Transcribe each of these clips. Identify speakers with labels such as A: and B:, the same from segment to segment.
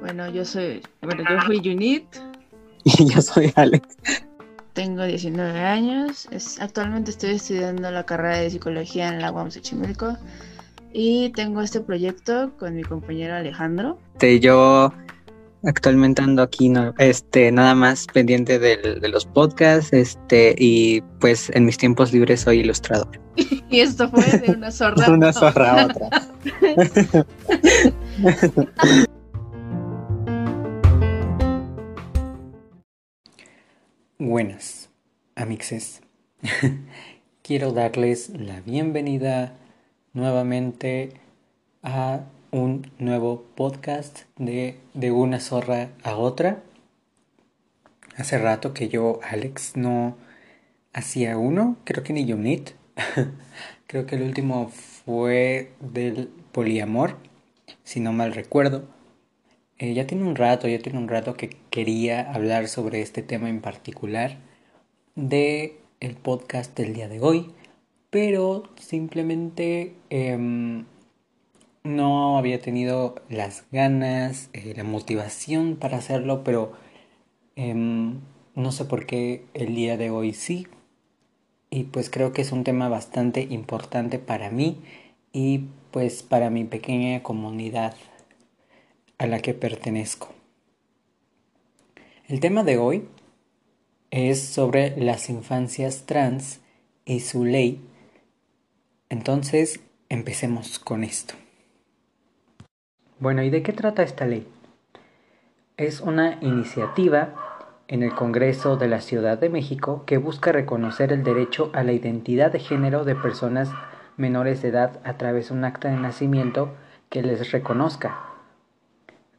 A: Bueno, yo soy, bueno, yo fui Junit.
B: Y yo soy Alex.
A: Tengo 19 años. actualmente estoy estudiando la carrera de psicología en la UAM Xochimilco. Y tengo este proyecto con mi compañero Alejandro.
B: Este, yo actualmente ando aquí este, nada más pendiente de los podcasts este, y pues en mis tiempos libres soy ilustrador.
A: y esto fue de una zorra.
B: una zorra a otra. Buenas, amixes. Quiero darles la bienvenida nuevamente a un nuevo podcast de, de una zorra a otra. Hace rato que yo, Alex, no hacía uno, creo que ni Unit. creo que el último fue del poliamor, si no mal recuerdo. Eh, ya tiene un rato, ya tiene un rato que quería hablar sobre este tema en particular de el podcast del día de hoy, pero simplemente em, no había tenido las ganas, eh, la motivación para hacerlo, pero em, no sé por qué el día de hoy sí. Y pues creo que es un tema bastante importante para mí y pues para mi pequeña comunidad a la que pertenezco. El tema de hoy es sobre las infancias trans y su ley. Entonces, empecemos con esto. Bueno, ¿y de qué trata esta ley? Es una iniciativa en el Congreso de la Ciudad de México que busca reconocer el derecho a la identidad de género de personas menores de edad a través de un acta de nacimiento que les reconozca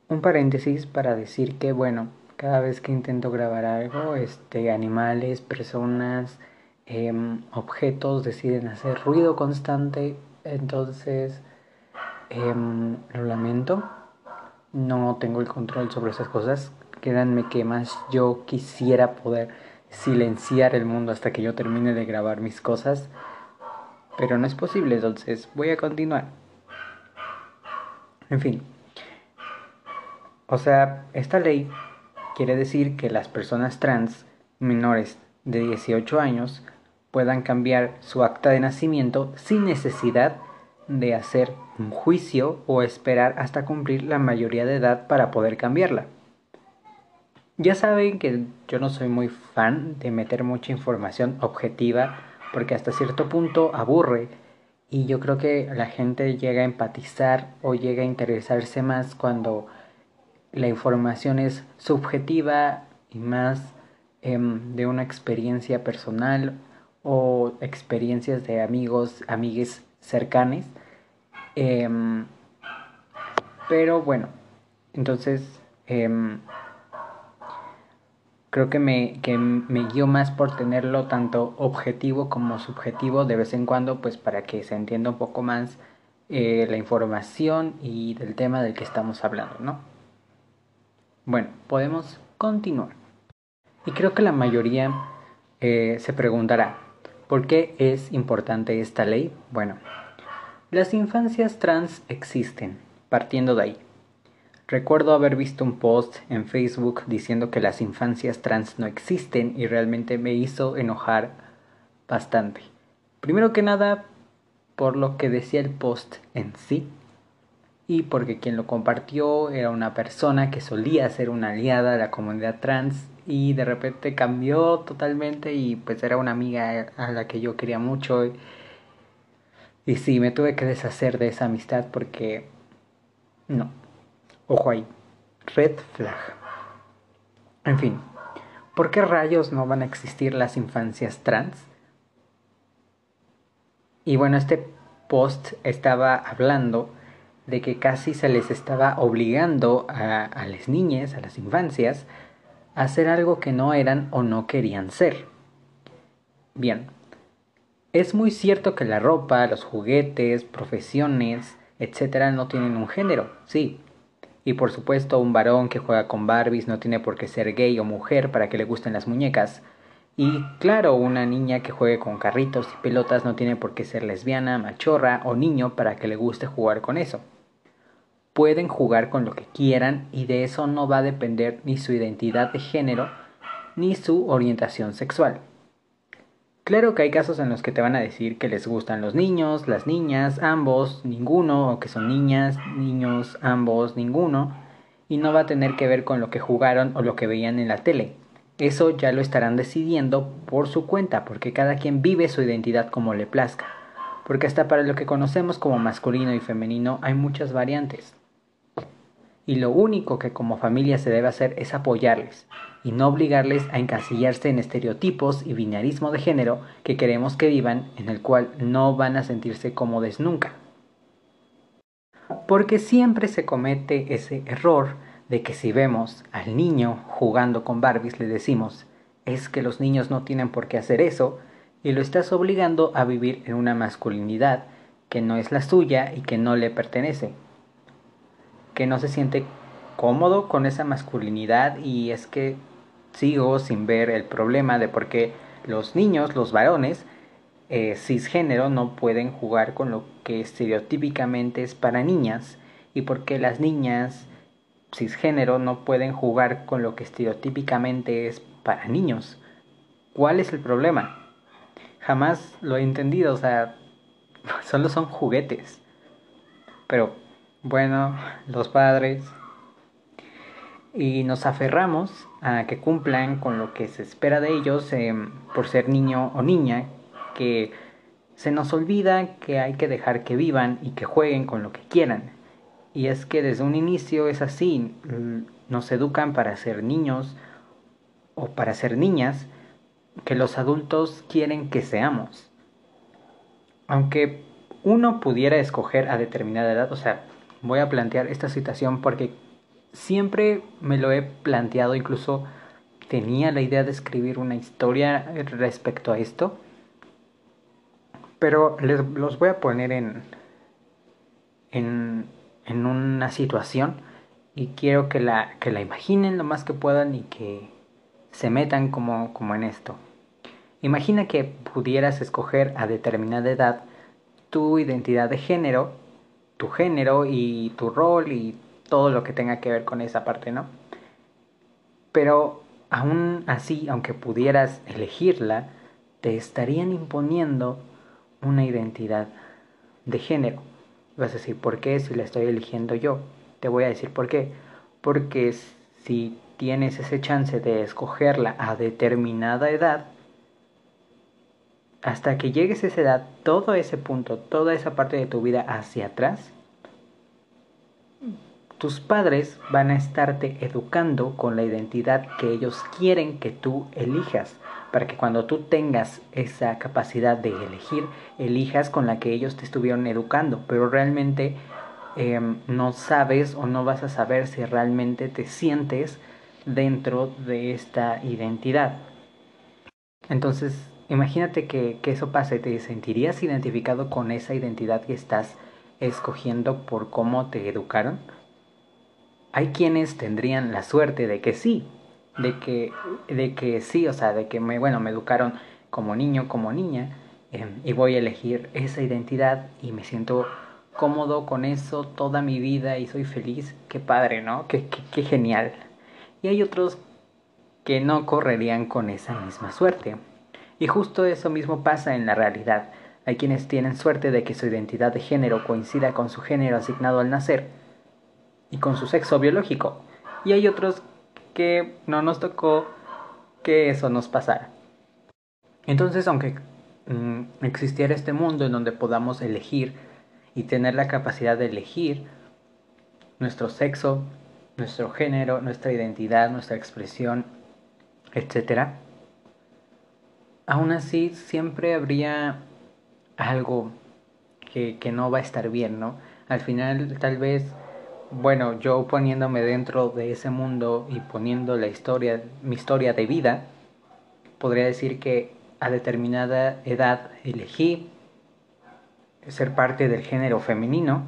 B: un paréntesis para decir que, bueno, cada vez que intento grabar algo, este, animales, personas, em, objetos deciden hacer ruido constante, entonces em, lo lamento, no tengo el control sobre esas cosas, créanme que más yo quisiera poder silenciar el mundo hasta que yo termine de grabar mis cosas, pero no es posible, entonces voy a continuar. En fin, o sea, esta ley quiere decir que las personas trans menores de 18 años puedan cambiar su acta de nacimiento sin necesidad de hacer un juicio o esperar hasta cumplir la mayoría de edad para poder cambiarla. Ya saben que yo no soy muy fan de meter mucha información objetiva porque hasta cierto punto aburre y yo creo que la gente llega a empatizar o llega a interesarse más cuando la información es subjetiva y más em, de una experiencia personal o experiencias de amigos, amigues cercanes. Em, pero bueno, entonces em, creo que me, que me guío más por tenerlo tanto objetivo como subjetivo de vez en cuando, pues para que se entienda un poco más eh, la información y del tema del que estamos hablando, ¿no? Bueno, podemos continuar. Y creo que la mayoría eh, se preguntará, ¿por qué es importante esta ley? Bueno, las infancias trans existen, partiendo de ahí. Recuerdo haber visto un post en Facebook diciendo que las infancias trans no existen y realmente me hizo enojar bastante. Primero que nada, por lo que decía el post en sí, y porque quien lo compartió era una persona que solía ser una aliada de la comunidad trans y de repente cambió totalmente y pues era una amiga a la que yo quería mucho y, sí, me tuve que deshacer de esa amistad porque no, ojo ahí, red flag. En fin, ¿por qué rayos no van a existir las infancias trans? Y bueno, este post estaba hablando de que casi se les estaba obligando a, las niñas, a las infancias, a hacer algo que no eran o no querían ser. Bien, es muy cierto que la ropa, los juguetes, profesiones, etcétera, no tienen un género, sí. Y por supuesto, un varón que juega con Barbies no tiene por qué ser gay o mujer para que le gusten las muñecas. Y claro, una niña que juegue con carritos y pelotas no tiene por qué ser lesbiana, machorra o niño para que le guste jugar con eso. Pueden jugar con lo que quieran y de eso no va a depender ni su identidad de género ni su orientación sexual. Claro que hay casos en los que te van a decir que les gustan los niños, las niñas, ambos, ninguno, o que son niñas, niños, ambos, ninguno, y no va a tener que ver con lo que jugaron o lo que veían en la tele. Eso ya lo estarán decidiendo por su cuenta, porque cada quien vive su identidad como le plazca. Porque hasta para lo que conocemos como masculino y femenino hay muchas variantes. Y lo único que como familia se debe hacer es apoyarles, y no obligarles a encasillarse en estereotipos y binarismo de género que queremos que vivan, en el cual no van a sentirse cómodos nunca. Porque siempre se comete ese error de que si vemos al niño jugando con Barbies le decimos, es que los niños no tienen por qué hacer eso, y lo estás obligando a vivir en una masculinidad que no es la suya y que no le pertenece, que no se siente cómodo con esa masculinidad y es que sigo sin ver el problema de por qué los niños, los varones, eh, cisgénero no pueden jugar con lo que estereotípicamente es para niñas y por qué las niñas cisgénero no pueden jugar con lo que estereotípicamente es para niños. ¿Cuál es el problema? Jamás lo he entendido, o sea, solo son juguetes. Pero bueno, los padres y nos aferramos a que cumplan con lo que se espera de ellos em, por ser niño o niña, que se nos olvida que hay que dejar que vivan y que jueguen con lo que quieran. Y es que desde un inicio es así, nos educan para ser niños o para ser niñas que los adultos quieren que seamos. Aunque uno pudiera escoger a determinada edad, o sea, voy a plantear esta situación porque siempre me lo he planteado, incluso tenía la idea de escribir una historia respecto a esto, pero les los voy a poner en, en, en una situación y quiero que la, que la imaginen lo más que puedan y que se metan como, como en esto. Imagina que pudieras escoger a determinada edad tu identidad de género, tu género y tu rol y todo lo que tenga que ver con esa parte, ¿no? Pero aún así, aunque pudieras elegirla, te estarían imponiendo una identidad de género. Vas a decir, ¿por qué si la estoy eligiendo yo? Te voy a decir por qué. Porque si tienes ese chance de escogerla a determinada edad, hasta que llegues a esa edad, todo ese punto, toda esa parte de tu vida hacia atrás, tus padres van a estarte educando con la identidad que ellos quieren que tú elijas, para que cuando tú tengas esa capacidad de elegir, elijas con la que ellos te estuvieron educando, pero realmente em, no sabes o no vas a saber si realmente te sientes dentro de esta identidad. Entonces, imagínate que, que eso pase, ¿te sentirías identificado con esa identidad que estás escogiendo por cómo te educaron? hay quienes tendrían la suerte de que sí, de que, de que sí, o sea, de que me, bueno, me educaron como niño, como niña, em, y voy a elegir esa identidad y me siento cómodo con eso toda mi vida y soy feliz, qué padre, ¿no? Qué, qué, qué genial. Y hay otros que no correrían con esa misma suerte. Y justo eso mismo pasa en la realidad. Hay quienes tienen suerte de que su identidad de género coincida con su género asignado al nacer y con su sexo biológico. Y hay otros que no nos tocó que eso nos pasara. Entonces, aunque mm, existiera este mundo en donde podamos elegir y tener la capacidad de elegir nuestro sexo, nuestro género, nuestra identidad, nuestra expresión, etc., aún así siempre habría algo que, que no va a estar bien, ¿no? Al final tal vez bueno, yo poniéndome dentro de ese mundo y poniendo la historia, mi historia de vida, podría decir que a determinada edad elegí ser parte del género femenino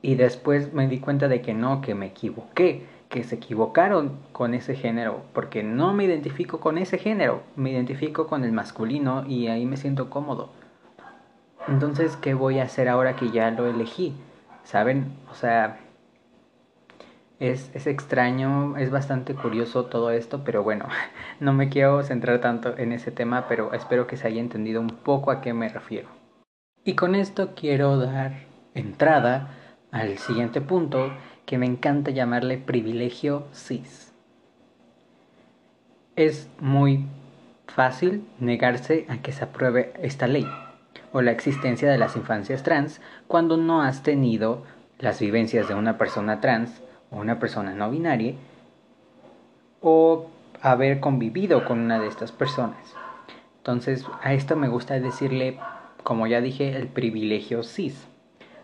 B: y después me di cuenta de que no, que me equivoqué, que se equivocaron con ese género, porque no me identifico con ese género, me identifico con el masculino y ahí me siento cómodo. Entonces, ¿qué voy a hacer ahora que ya lo elegí? ¿Saben? O sea, Es, es extraño, es bastante curioso todo esto, pero bueno, no me quiero centrar tanto en ese tema, pero espero que se haya entendido un poco a qué me refiero. Y con esto quiero dar entrada al siguiente punto que me encanta llamarle privilegio cis. Es muy fácil negarse a que se apruebe esta ley o la existencia de las infancias trans cuando no has tenido las vivencias de una persona trans o una persona no binaria o haber convivido con una de estas personas. Entonces a esto me gusta decirle, como ya dije, el privilegio cis.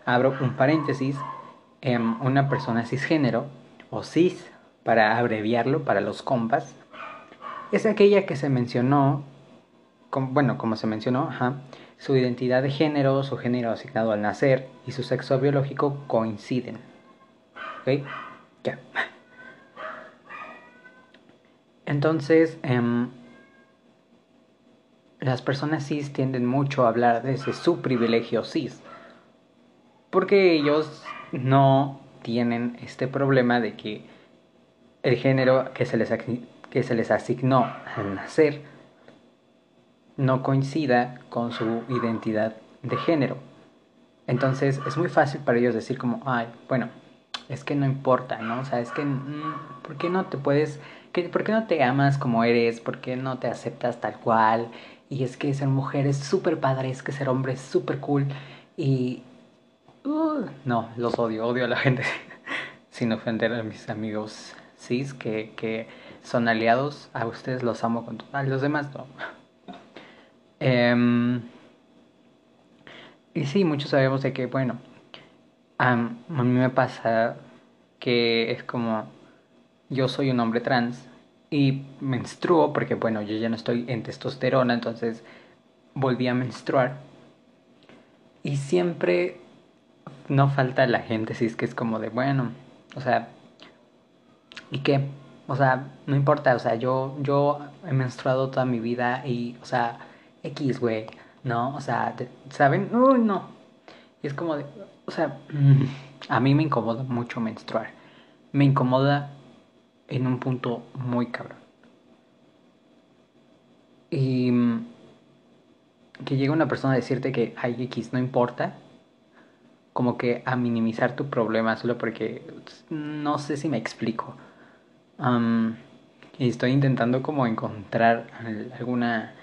B: Abro un paréntesis, en una persona cisgénero o cis para abreviarlo para los compas es aquella que se mencionó, bueno, como se mencionó, su identidad de género, su género asignado al nacer y su sexo biológico coinciden. ¿Ok? Ya. Entonces, em, las personas cis tienden mucho a hablar desde su privilegio cis, porque ellos no tienen este problema de que el género que se les que se les asignó al nacer no coincida con su identidad de género. Entonces es muy fácil para ellos decir como, ay, bueno, es que no importa, ¿no? O sea, es que, mm, ¿por qué no te puedes, que, por qué no te amas como eres? ¿Por qué no te aceptas tal cual? Y es que ser mujer es súper padre, es que ser hombre es súper cool. Y... No, los odio, odio a la gente. Sin ofender a mis amigos cis que, que son aliados, a ustedes los amo con total, los demás no. Em, y sí, muchos sabemos de que, bueno, a mí me pasa que es como yo soy un hombre trans y menstruo porque, bueno, yo ya no estoy en testosterona, entonces volví a menstruar. Y siempre no falta la gente, si es que es como de, bueno, o sea, ¿y qué? O sea, no importa, o sea, yo, yo he menstruado toda mi vida y, o sea, X, güey, ¿no? O sea, ¿saben? Uy, no. Y es como de, o sea, a mí me incomoda mucho menstruar. Me incomoda en un punto muy cabrón. Y que llegue una persona a decirte que hay X no importa, como que a minimizar tu problema solo porque no sé si me explico estoy intentando como encontrar alguna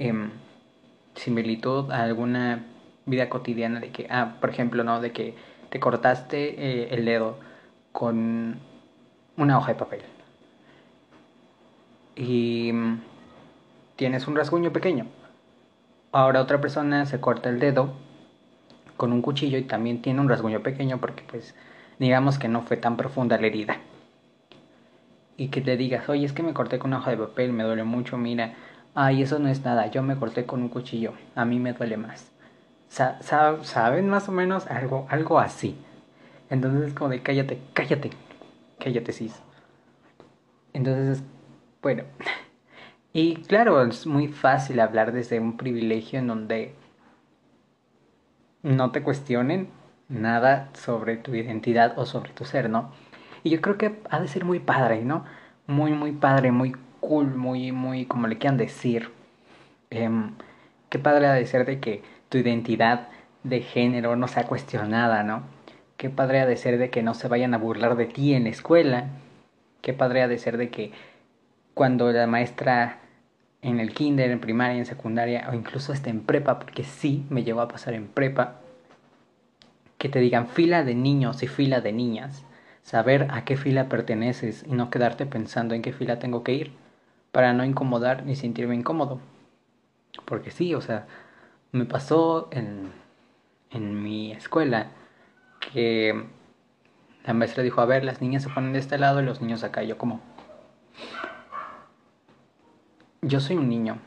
B: em, similitud a alguna vida cotidiana de que, ah, por ejemplo, ¿no? De que te cortaste eh, el dedo con una hoja de papel. Y mm, tienes un rasguño pequeño. Ahora otra persona se corta el dedo con un cuchillo y también tiene un rasguño pequeño porque pues digamos que no fue tan profunda la herida y que te digas, oye, es que me corté con una hoja de papel, me duele mucho, mira, ay, eso no es nada, yo me corté con un cuchillo, a mí me duele más. ¿Saben más o menos algo, algo así? Entonces es como de cállate, cállate, cállate, cis. Entonces, bueno. Y claro, es muy fácil hablar desde un privilegio en donde no te cuestionen nada sobre tu identidad o sobre tu ser, ¿no? Y yo creo que ha de ser muy padre, ¿no? Muy, muy padre, muy cool, muy, muy, como le quieran decir. Em, qué padre ha de ser de que tu identidad de género no sea cuestionada, ¿no? Qué padre ha de ser de que no se vayan a burlar de ti en la escuela. Qué padre ha de ser de que cuando la maestra en el kinder, en primaria, en secundaria o incluso hasta en prepa, porque sí me llegó a pasar en prepa, que te digan fila de niños y fila de niñas saber a qué fila perteneces y no quedarte pensando en qué fila tengo que ir para no incomodar ni sentirme incómodo. Porque sí, o sea, me pasó en, en mi escuela que la maestra dijo, a ver, las niñas se ponen de este lado y los niños acá. yo como, yo soy un niño,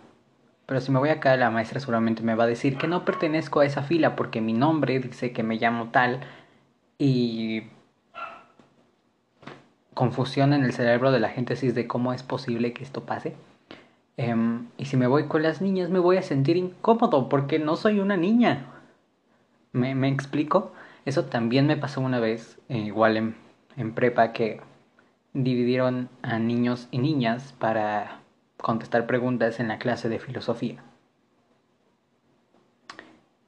B: pero si me voy acá la maestra seguramente me va a decir que no pertenezco a esa fila porque mi nombre dice que me llamo tal y confusión en el cerebro de la gente es de cómo es posible que esto pase. Em, y si me voy con las niñas me voy a sentir incómodo porque no soy una niña. ¿Me, me explico? Eso también me pasó una vez, eh, igual en, en, prepa, que dividieron a niños y niñas para contestar preguntas en la clase de filosofía.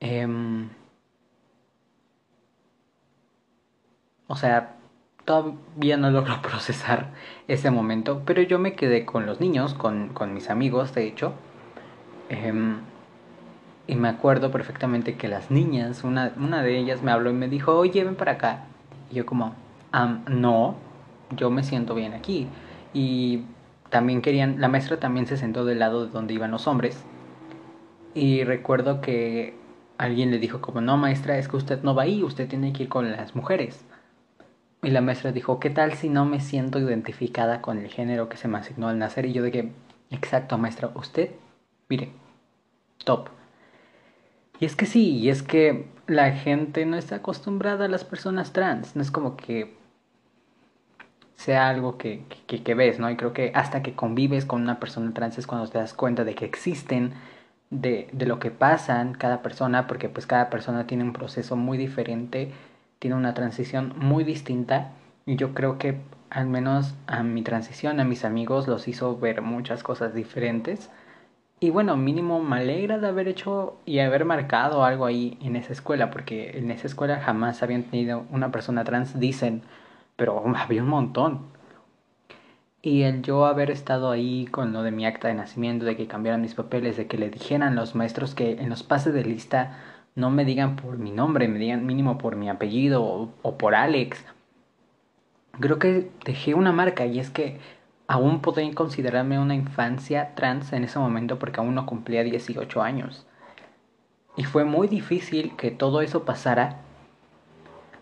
B: Em, o sea, todavía no logro procesar ese momento, pero yo me quedé con los niños, con, mis amigos, de hecho. Em, y me acuerdo perfectamente que las niñas, una, una de ellas me habló y me dijo, oye, ven para acá. Y yo como, no, yo me siento bien aquí. Y también querían, la maestra también se sentó del lado de donde iban los hombres. Y recuerdo que alguien le dijo como, no maestra, es que usted no va ahí, usted tiene que ir con las mujeres. Y la maestra dijo, ¿qué tal si no me siento identificada con el género que se me asignó al nacer? Y yo dije, exacto maestra, usted, mire, top. Y es que sí, y es que la gente no está acostumbrada a las personas trans, no es como que sea algo que, que, ves, ¿no? Y creo que hasta que convives con una persona trans es cuando te das cuenta de que existen, de, de lo que pasan cada persona, porque pues cada persona tiene un proceso muy diferente, tiene una transición muy distinta, y yo creo que al menos a mi transición, a mis amigos, los hizo ver muchas cosas diferentes. Y bueno, mínimo me alegra de haber hecho y haber marcado algo ahí en esa escuela, porque en esa escuela jamás habían tenido una persona trans, dicen, pero había un montón. Y el yo haber estado ahí con lo de mi acta de nacimiento, de que cambiaran mis papeles, de que le dijeran los maestros que en los pases de lista no me digan por mi nombre, me digan mínimo por mi apellido o, por Alex. Creo que dejé una marca y es que aún podría considerarme una infancia trans en ese momento porque aún no cumplía 18 años. Y fue muy difícil que todo eso pasara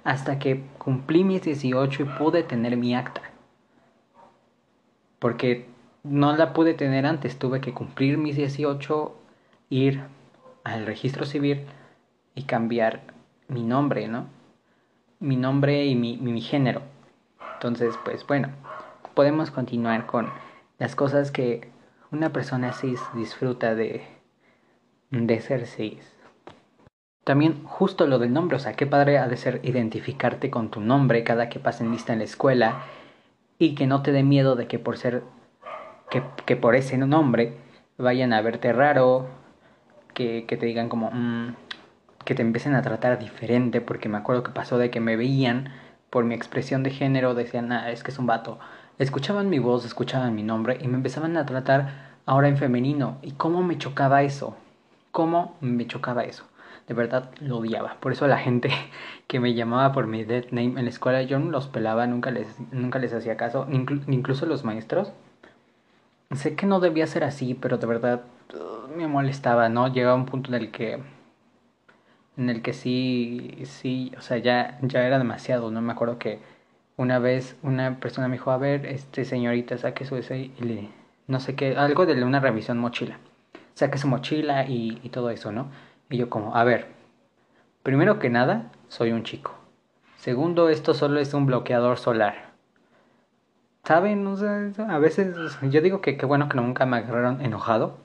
B: hasta que cumplí mis 18 y pude tener mi acta. Porque no la pude tener antes, tuve que cumplir mis 18, ir al registro civil y cambiar mi nombre, ¿no? Mi nombre y mi, mi género. Entonces, pues bueno, podemos continuar con las cosas que una persona cis disfruta de, de ser cis. También justo lo del nombre, o sea, qué padre ha de ser identificarte con tu nombre cada que pasen lista en la escuela y que no te dé miedo de que por ser, que, que por ese nombre vayan a verte raro, que, que te digan como, mm", que te empiecen a tratar diferente, porque me acuerdo que pasó de que me veían por mi expresión de género, decían, ah, es que es un vato, Escuchaban mi voz, escuchaban mi nombre y me empezaban a tratar ahora en femenino. ¿Y cómo me chocaba eso? ¿Cómo me chocaba eso? De verdad lo odiaba. Por eso la gente que me llamaba por mi dead name en la escuela yo no los pelaba, nunca les, nunca les hacía caso, incluso los maestros. Sé que no debía ser así, pero de verdad uh, me molestaba, ¿no? Llegaba un punto en el que en el que sí sí, o sea, ya ya era demasiado, no me acuerdo que una vez una persona me dijo, a ver, este señorita, saque su ese y le, no sé qué, algo de una revisión mochila. Saque su mochila y, y todo eso, ¿no? Y yo como, a ver, primero que nada, soy un chico. Segundo, esto solo es un bloqueador solar. ¿Saben? A veces yo digo que qué bueno que nunca me agarraron enojado,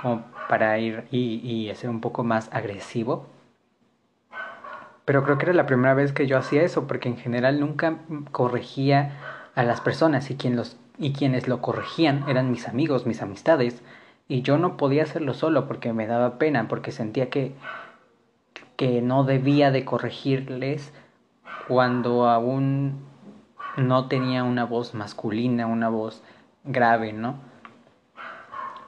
B: como para ir y, y hacer un poco más agresivo. Pero creo que era la primera vez que yo hacía eso, porque en general nunca corregía a las personas y, quien los, y quienes lo corregían eran mis amigos, mis amistades. Y yo no podía hacerlo solo porque me daba pena, porque sentía que, que no debía de corregirles cuando aún no tenía una voz masculina, una voz grave, ¿no?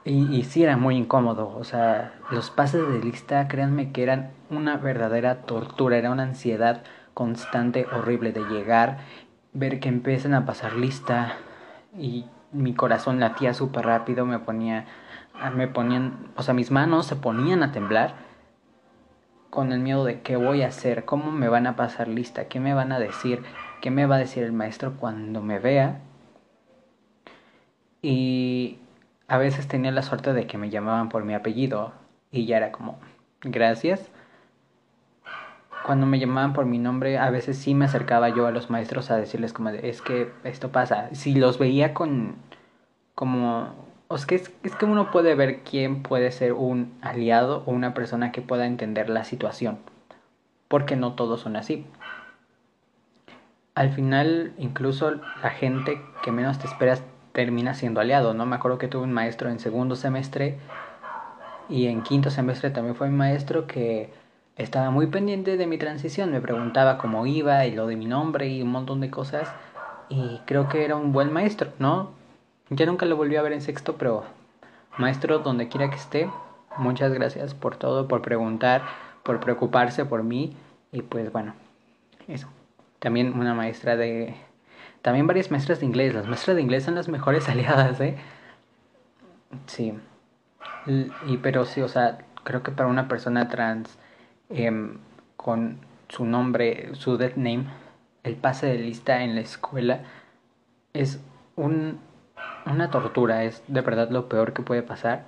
B: Y, y sí era muy incómodo, o sea, los pases de lista, créanme que eran una verdadera tortura, era una ansiedad constante, horrible de llegar, ver que empiezan a pasar lista y mi corazón latía súper rápido, me ponía, me ponían, o sea, mis manos se ponían a temblar con el miedo de qué voy a hacer, cómo me van a pasar lista, qué me van a decir, qué me va a decir el maestro cuando me vea. Y a veces tenía la suerte de que me llamaban por mi apellido y ya era como, gracias. Cuando me llamaban por mi nombre, a veces sí me acercaba yo a los maestros a decirles como, es que esto pasa. Si los veía con, como, es que, es, es que uno puede ver quién puede ser un aliado o una persona que pueda entender la situación. Porque no todos son así. al final incluso la gente que menos te esperas termina siendo aliado, ¿no? Me acuerdo que tuve un maestro en segundo semestre y en quinto semestre también fue mi maestro que estaba muy pendiente de mi transición, me preguntaba cómo iba y lo de mi nombre y un montón de cosas y creo que era un buen maestro, ¿no? Ya nunca lo volví a ver en sexto, pero maestro donde quiera que esté, muchas gracias por todo, por preguntar, por preocuparse por mí y pues bueno, eso. También una maestra de... También varias maestras de inglés. Las maestras de inglés son las mejores aliadas, ¿eh? Sí. Y pero sí, o sea, creo que para una persona trans em, con su nombre, su death name, el pase de lista en la escuela es un, una tortura, es de verdad lo peor que puede pasar.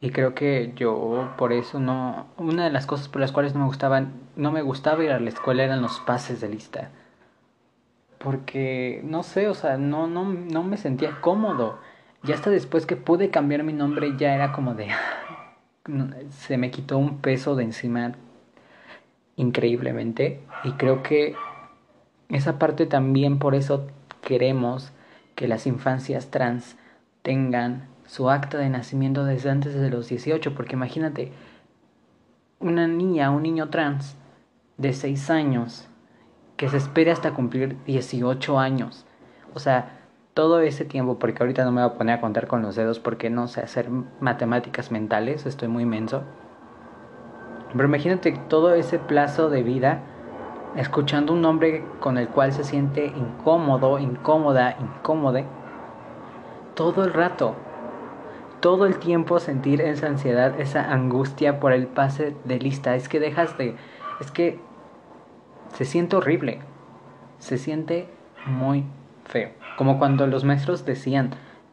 B: Y creo que yo por eso no una de las cosas por las cuales no me gustaban no me gustaba ir a la escuela eran los pases de lista. Porque no sé, o sea, no no no me sentía cómodo. Ya hasta después que pude cambiar mi nombre ya era como de se me quitó un peso de encima increíblemente y creo que esa parte también por eso queremos que las infancias trans tengan su acta de nacimiento desde antes de los 18, porque imagínate, una niña, un niño trans de 6 años que se espere hasta cumplir 18 años. O sea, todo ese tiempo, porque ahorita no me voy a poner a contar con los dedos porque no sé hacer matemáticas mentales, estoy muy inmenso. Pero imagínate todo ese plazo de vida escuchando un nombre con el cual se siente incómodo, incómoda, incómode, todo el rato todo el tiempo sentir esa ansiedad, esa angustia por el pase de lista. Es que dejas de... Es que se siente horrible. Se siente muy feo. Como cuando los maestros decían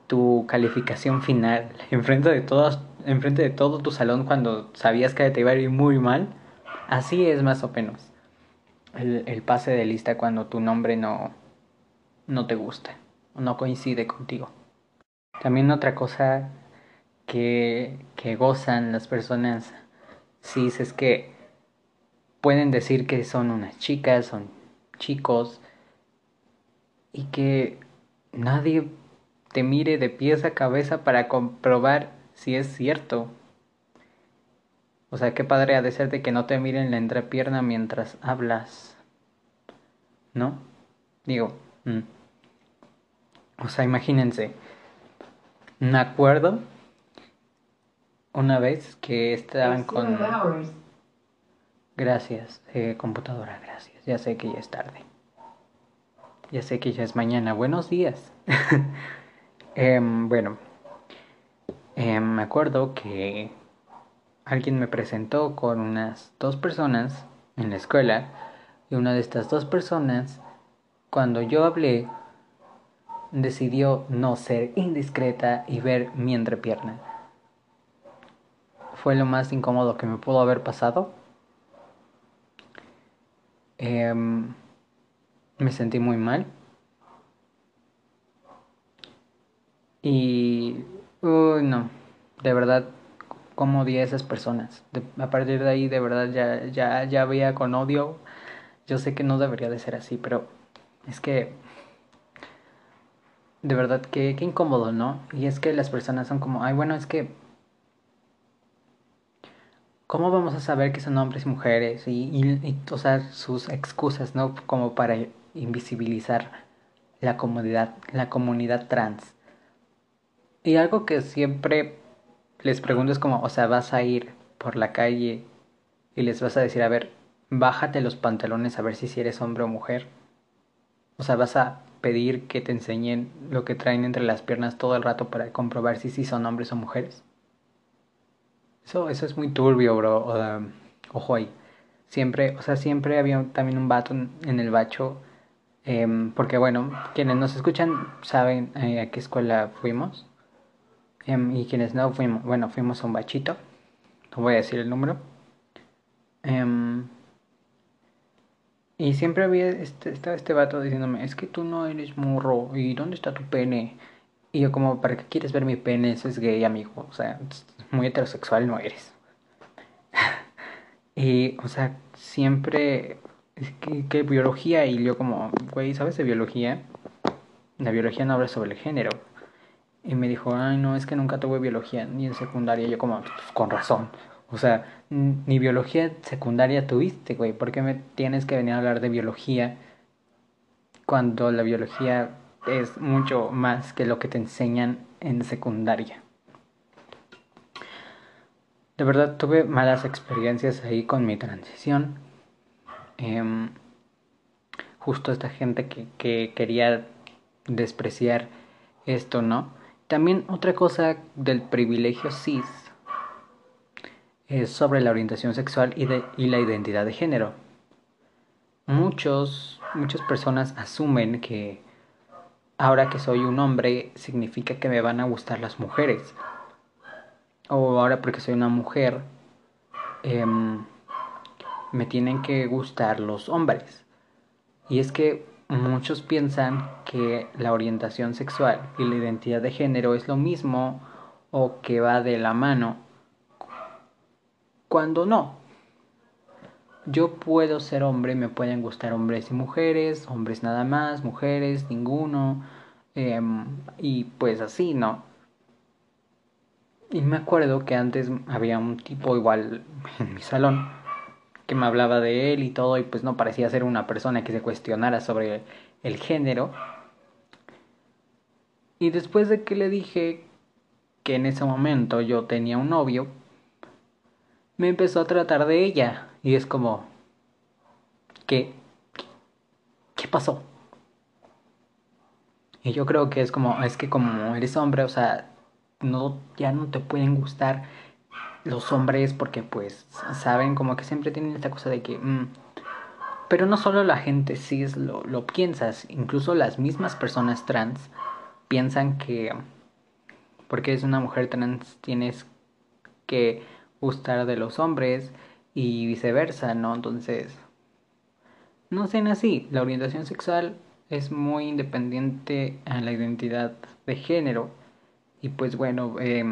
B: tu calificación final enfrente de todos, enfrente de todo tu salón cuando sabías que te iba a ir muy mal. Así es más o menos. El, el pase de lista cuando tu nombre no, no te gusta o no coincide contigo. También otra cosa que, que gozan las personas cis es que pueden decir que son unas chicas, son chicos y que nadie te mire de pies a cabeza para comprobar si es cierto. O sea, qué padre ha de ser de que no te miren la entrepierna mientras hablas. ¿No? Digo, mm. o sea, imagínense. Me acuerdo una vez que estaban con... Gracias, eh, computadora, gracias. Ya sé que ya es tarde. Ya sé que ya es mañana. Buenos días. Em, bueno, em, me acuerdo que alguien me presentó con unas dos personas en la escuela y una de estas dos personas, cuando yo hablé, decidió no ser indiscreta y ver mi entrepierna fue lo más incómodo que me pudo haber pasado. Em, me sentí muy mal. Y... No. De verdad, como odié a esas personas. a partir de ahí, de verdad, ya, ya, ya veía con odio. Yo sé que no debería de ser así, pero es que... De verdad, que, que incómodo, ¿no? Y es que las personas son como, ay, bueno, es que ¿cómo vamos a saber que son hombres y mujeres? Y, y, usar sus excusas, ¿no? Como para invisibilizar la comunidad, la comunidad trans. Y algo que siempre les pregunto es como, o sea, vas a ir por la calle y les vas a decir, a ver, bájate los pantalones a ver si, eres hombre o mujer. O sea, vas a pedir que te enseñen lo que traen entre las piernas todo el rato para comprobar si son hombres o mujeres. Eso, eso es muy turbio, bro. Ojo ahí. Siempre, o sea, siempre había también un vato en el bacho. Em, porque bueno, quienes nos escuchan saben eh, a qué escuela fuimos. Em, y quienes no fuimos, bueno, fuimos a un bachito. No voy a decir el número. Em, y siempre había este, estaba este vato diciéndome, es que tú no eres murro, ¿y dónde está tu pene? Y yo como, ¿para qué quieres ver mi pene? Eso es gay, amigo. O sea, muy heterosexual no eres. y, o sea, siempre ¿qué, biología? Y yo como, güey, ¿sabes de biología? La biología no habla sobre el género. Y me dijo, ay, no, es que nunca tuve biología, ni en secundaria. Yo como, pues, con razón. O sea, ni biología secundaria tuviste, güey. ¿Por qué me tienes que venir a hablar de biología cuando la biología es mucho más que lo que te enseñan en secundaria? De verdad tuve malas experiencias ahí con mi transición. Em, justo esta gente que, que quería despreciar esto, ¿no? También otra cosa del privilegio cis es sobre la orientación sexual y, la identidad de género. Muchos, muchas personas asumen que ahora que soy un hombre significa que me van a gustar las mujeres. O ahora porque soy una mujer em, me tienen que gustar los hombres. Y es que muchos piensan que la orientación sexual y la identidad de género es lo mismo o que va de la mano, cuando no. Yo puedo ser hombre, me pueden gustar hombres y mujeres, hombres nada más, mujeres, ninguno, em, y pues así, ¿no? Y me acuerdo que antes había un tipo igual en mi salón que me hablaba de él y todo, y pues no parecía ser una persona que se cuestionara sobre el género. Y después de que le dije que en ese momento yo tenía un novio, me empezó a tratar de ella. Y es como, ¿qué? ¿Qué pasó? Y yo creo que es como, es que como eres hombre, o sea, no, ya no te pueden gustar los hombres porque pues saben como que siempre tienen esta cosa de que... Mm, pero no solo la gente cis lo, lo piensas, incluso las mismas personas trans piensan que porque es una mujer trans tienes que gustar de los hombres y viceversa, ¿no? Entonces, no sean así, la orientación sexual es muy independiente a la identidad de género y pues bueno, eh,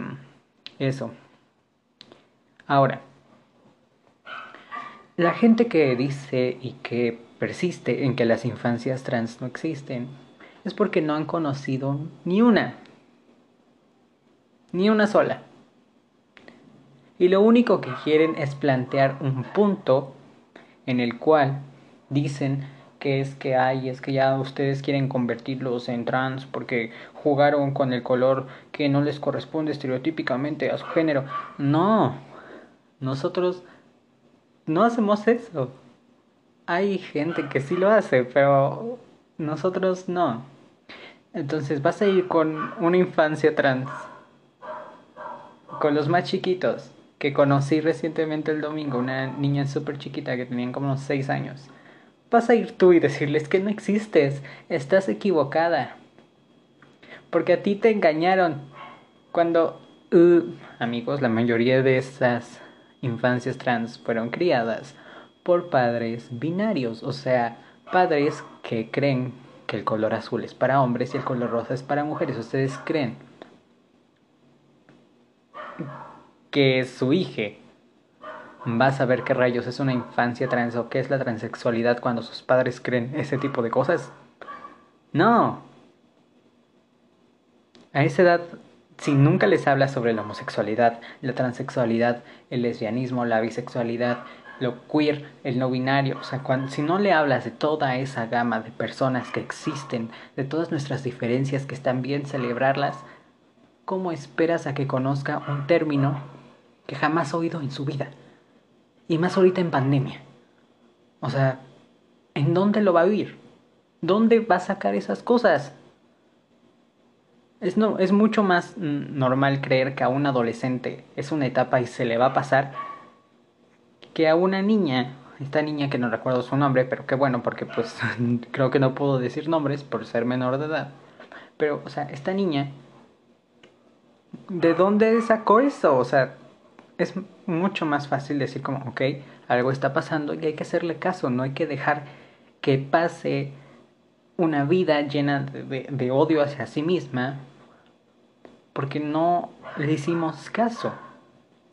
B: eso. Ahora, la gente que dice y que persiste en que las infancias trans no existen es porque no han conocido ni una, ni una sola. Y lo único que quieren es plantear un punto en el cual dicen que es que hay, es que ya ustedes quieren convertirlos en trans porque jugaron con el color que no les corresponde estereotípicamente a su género. No, nosotros no hacemos eso. Hay gente que sí lo hace, pero nosotros no. Entonces vas a ir con una infancia trans, con los más chiquitos, que conocí recientemente el domingo, una niña súper chiquita que tenían como unos 6 años. Vas a ir tú y decirles que no existes, estás equivocada. Porque a ti te engañaron. Cuando, uh, amigos, la mayoría de esas infancias trans fueron criadas por padres binarios, o sea, padres que creen que el color azul es para hombres y el color rosa es para mujeres. ¿Ustedes creen que su hija va a saber qué rayos es una infancia trans o qué es la transexualidad cuando sus padres creen ese tipo de cosas? No. A esa edad si nunca les hablas sobre la homosexualidad, la transexualidad, el lesbianismo, la bisexualidad, lo queer, el no binario, o sea, si no le hablas de toda esa gama de personas que existen, de todas nuestras diferencias que están bien celebrarlas, ¿cómo esperas a que conozca un término que jamás ha oído en su vida? Y más ahorita en pandemia. O sea, ¿en dónde lo va a vivir? ¿Dónde va a sacar esas cosas? Es, no, es mucho más normal creer que a un adolescente es una etapa y se le va a pasar que a una niña, esta niña que no recuerdo su nombre, pero qué bueno porque pues creo que no puedo decir nombres por ser menor de edad. Pero, o sea, esta niña, ¿de dónde sacó eso? O sea, es mucho más fácil decir como, ok, algo está pasando y hay que hacerle caso, no hay que dejar que pase una vida llena de, odio hacia sí misma porque no le hicimos caso.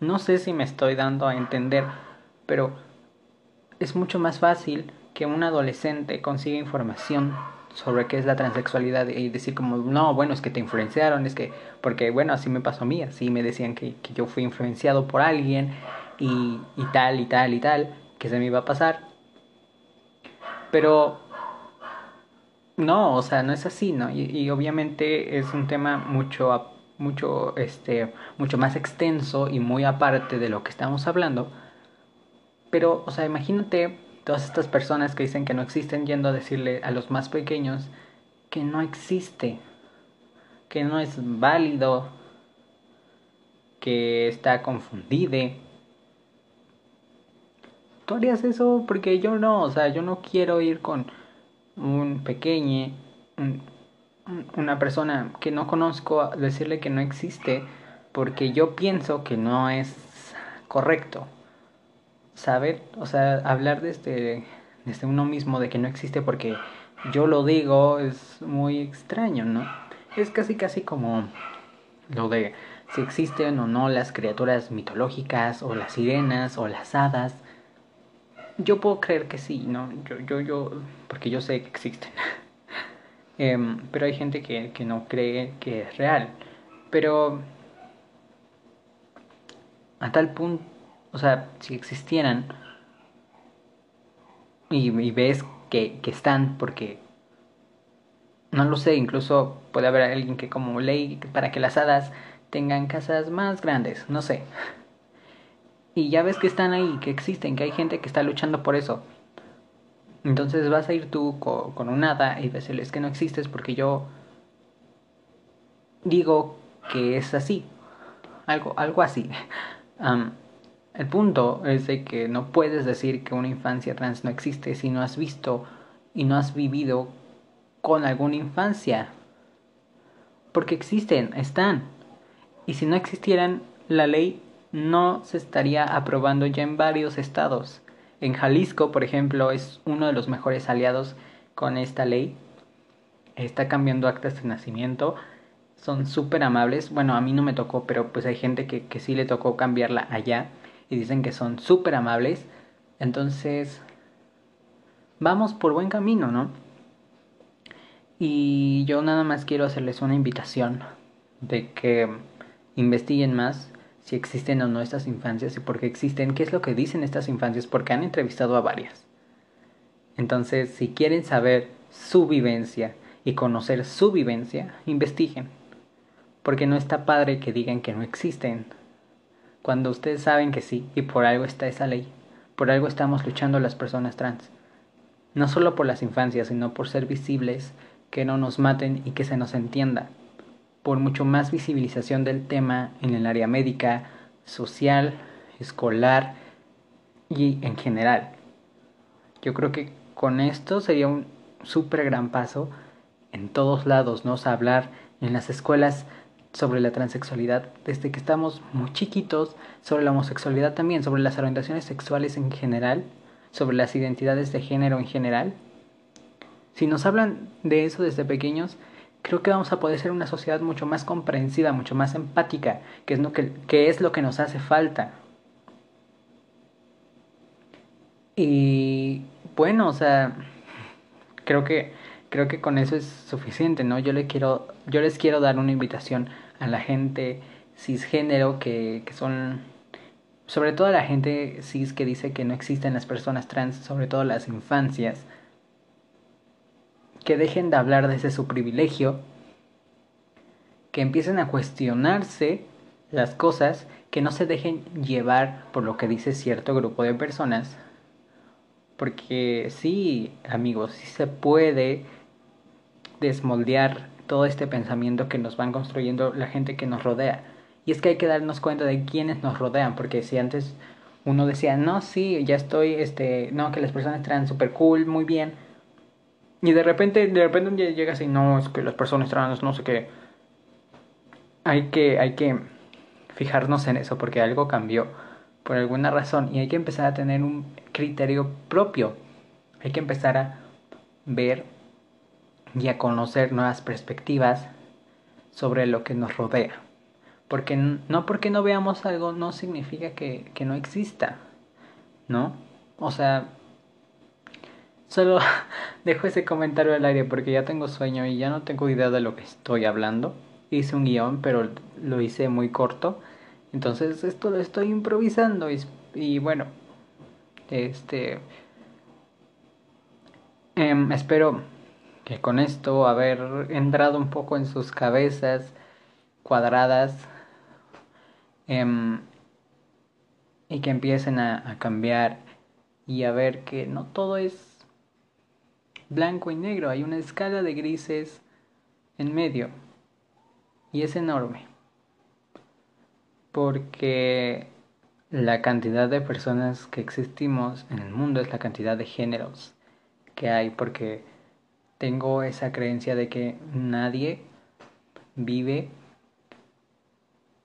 B: No sé si me estoy dando a entender, pero es mucho más fácil que un adolescente consiga información sobre qué es la transexualidad y decir como, no, bueno, es que te influenciaron, es que, porque bueno, así me pasó a mí, así me decían que, que yo fui influenciado por alguien y, y tal y tal y tal, que se me iba a pasar. Pero no, o sea, no es así, ¿no? Y, y obviamente es un tema mucho, mucho, este, mucho más extenso y muy aparte de lo que estamos hablando. Pero, o sea, imagínate todas estas personas que dicen que no existen yendo a decirle a los más pequeños que no existe, que no es válido, que está confundido. ¿Tú harías eso? Porque yo no, o sea, yo no quiero ir con un pequeño, una persona que no conozco, decirle que no existe, porque yo pienso que no es correcto saber, o sea, hablar desde, desde uno mismo de que no existe porque yo lo digo es muy extraño, ¿no? Es casi casi como lo de si existen o no las criaturas mitológicas o las sirenas o las hadas. Yo puedo creer que sí, ¿no? Yo, yo, yo, porque yo sé que existen. Em, pero hay gente que, que no cree que es real. Pero a tal punto o sea, si existieran y, ves que, que, están, porque no lo sé, incluso puede haber alguien que como ley para que las hadas tengan casas más grandes, no sé. Y ya ves que están ahí, que existen, que hay gente que está luchando por eso. Entonces vas a ir tú con, un hada y decirles que no existes porque yo digo que es así. Algo, algo así. El punto es de que no puedes decir que una infancia trans no existe si no has visto y no has vivido con alguna infancia. Porque existen, están. Y si no existieran, la ley no se estaría aprobando ya en varios estados. En Jalisco, por ejemplo, es uno de los mejores aliados con esta ley. Está cambiando actas de nacimiento. Son súper amables. Bueno, a mí no me tocó, pero pues hay gente que, que sí le tocó cambiarla allá y dicen que son súper amables. Entonces, vamos por buen camino, ¿no? Y yo nada más quiero hacerles una invitación de que investiguen más si existen o no estas infancias y por qué existen, qué es lo que dicen estas infancias, porque han entrevistado a varias. Entonces, si quieren saber su vivencia y conocer su vivencia, investiguen. Porque no está padre que digan que no existen, cuando ustedes saben que sí, y por algo está esa ley, por algo estamos luchando las personas trans. No solo por las infancias, sino por ser visibles, que no nos maten y que se nos entienda. Por mucho más visibilización del tema en el área médica, social, escolar y en general. Yo creo que con esto sería un súper gran paso en todos lados, ¿no? hablar en las escuelas sobre la transexualidad desde que estamos muy chiquitos, sobre la homosexualidad también, sobre las orientaciones sexuales en general, sobre las identidades de género en general. Si nos hablan de eso desde pequeños, creo que vamos a poder ser una sociedad mucho más comprensiva, mucho más empática, que es lo que, es lo que nos hace falta. Y bueno, o sea, creo que creo que con eso es suficiente, ¿no? Yo le quiero yo les quiero dar una invitación a la gente cisgénero que, que son, sobre todo a la gente cis que dice que no existen las personas trans, sobre todo las infancias, que dejen de hablar desde su privilegio, que empiecen a cuestionarse las cosas, que no se dejen llevar por lo que dice cierto grupo de personas, porque sí, amigos, sí se puede desmoldear todo este pensamiento que nos van construyendo la gente que nos rodea. Y es que hay que darnos cuenta de quiénes nos rodean, porque si antes uno decía, no, sí, ya estoy, este, no, que las personas trans super cool, muy bien. Y de repente, de repente un día llega así, no, es que las personas trans, no sé qué. Hay que, hay que fijarnos en eso, porque algo cambió por alguna razón y hay que empezar a tener un criterio propio. Hay que empezar a ver y a conocer nuevas perspectivas sobre lo que nos rodea. Porque no porque no veamos algo no significa que, que no exista, ¿no? O sea, Solo dejo ese comentario al aire porque ya tengo sueño y ya no tengo idea de lo que estoy hablando. Hice un guion, pero lo hice muy corto. Entonces esto lo estoy improvisando y, bueno, este... Em, espero que con esto haber entrado un poco en sus cabezas cuadradas em, y que empiecen a cambiar y a ver que no todo es blanco y negro, hay una escala de grises en medio y es enorme porque la cantidad de personas que existimos en el mundo es la cantidad de géneros que hay porque tengo esa creencia de que nadie vive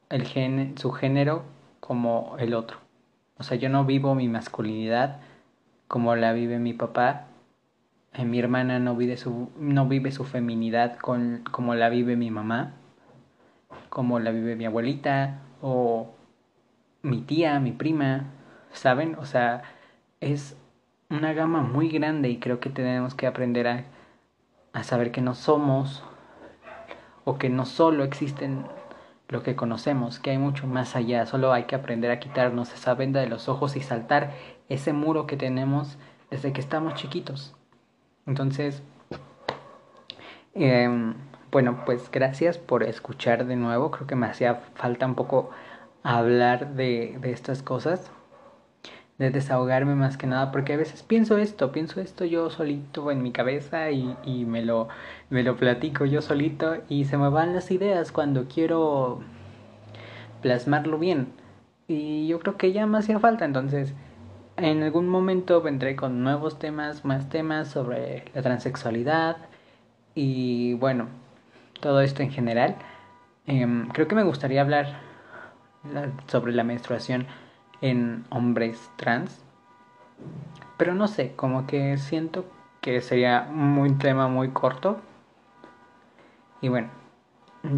B: el gen su género como el otro. O sea, yo no vivo mi masculinidad como la vive mi papá. Mi hermana no vive su, no vive su feminidad con, como la vive mi mamá, como la vive mi abuelita o mi tía, mi prima, ¿saben? O sea, es una gama muy grande y creo que tenemos que aprender a, a saber que no somos o que no solo existen lo que conocemos, que hay mucho más allá, solo hay que aprender a quitarnos esa venda de los ojos y saltar ese muro que tenemos desde que estamos chiquitos. Entonces, em, bueno, pues gracias por escuchar de nuevo, creo que me hacía falta un poco hablar de, de estas cosas, de desahogarme más que nada, porque a veces pienso esto, pienso esto yo solito en mi cabeza y, y me, lo, me lo platico yo solito y se me van las ideas cuando quiero plasmarlo bien. Y yo creo que ya me hacía falta, entonces en algún momento vendré con nuevos temas, más temas sobre la transexualidad y bueno, todo esto en general. Em, creo que me gustaría hablar sobre la menstruación en hombres trans. Pero no sé, como que siento que sería un tema muy corto. Y bueno,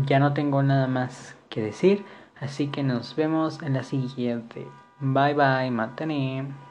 B: ya no tengo nada más que decir. Así que nos vemos en la siguiente. Bye bye, matane.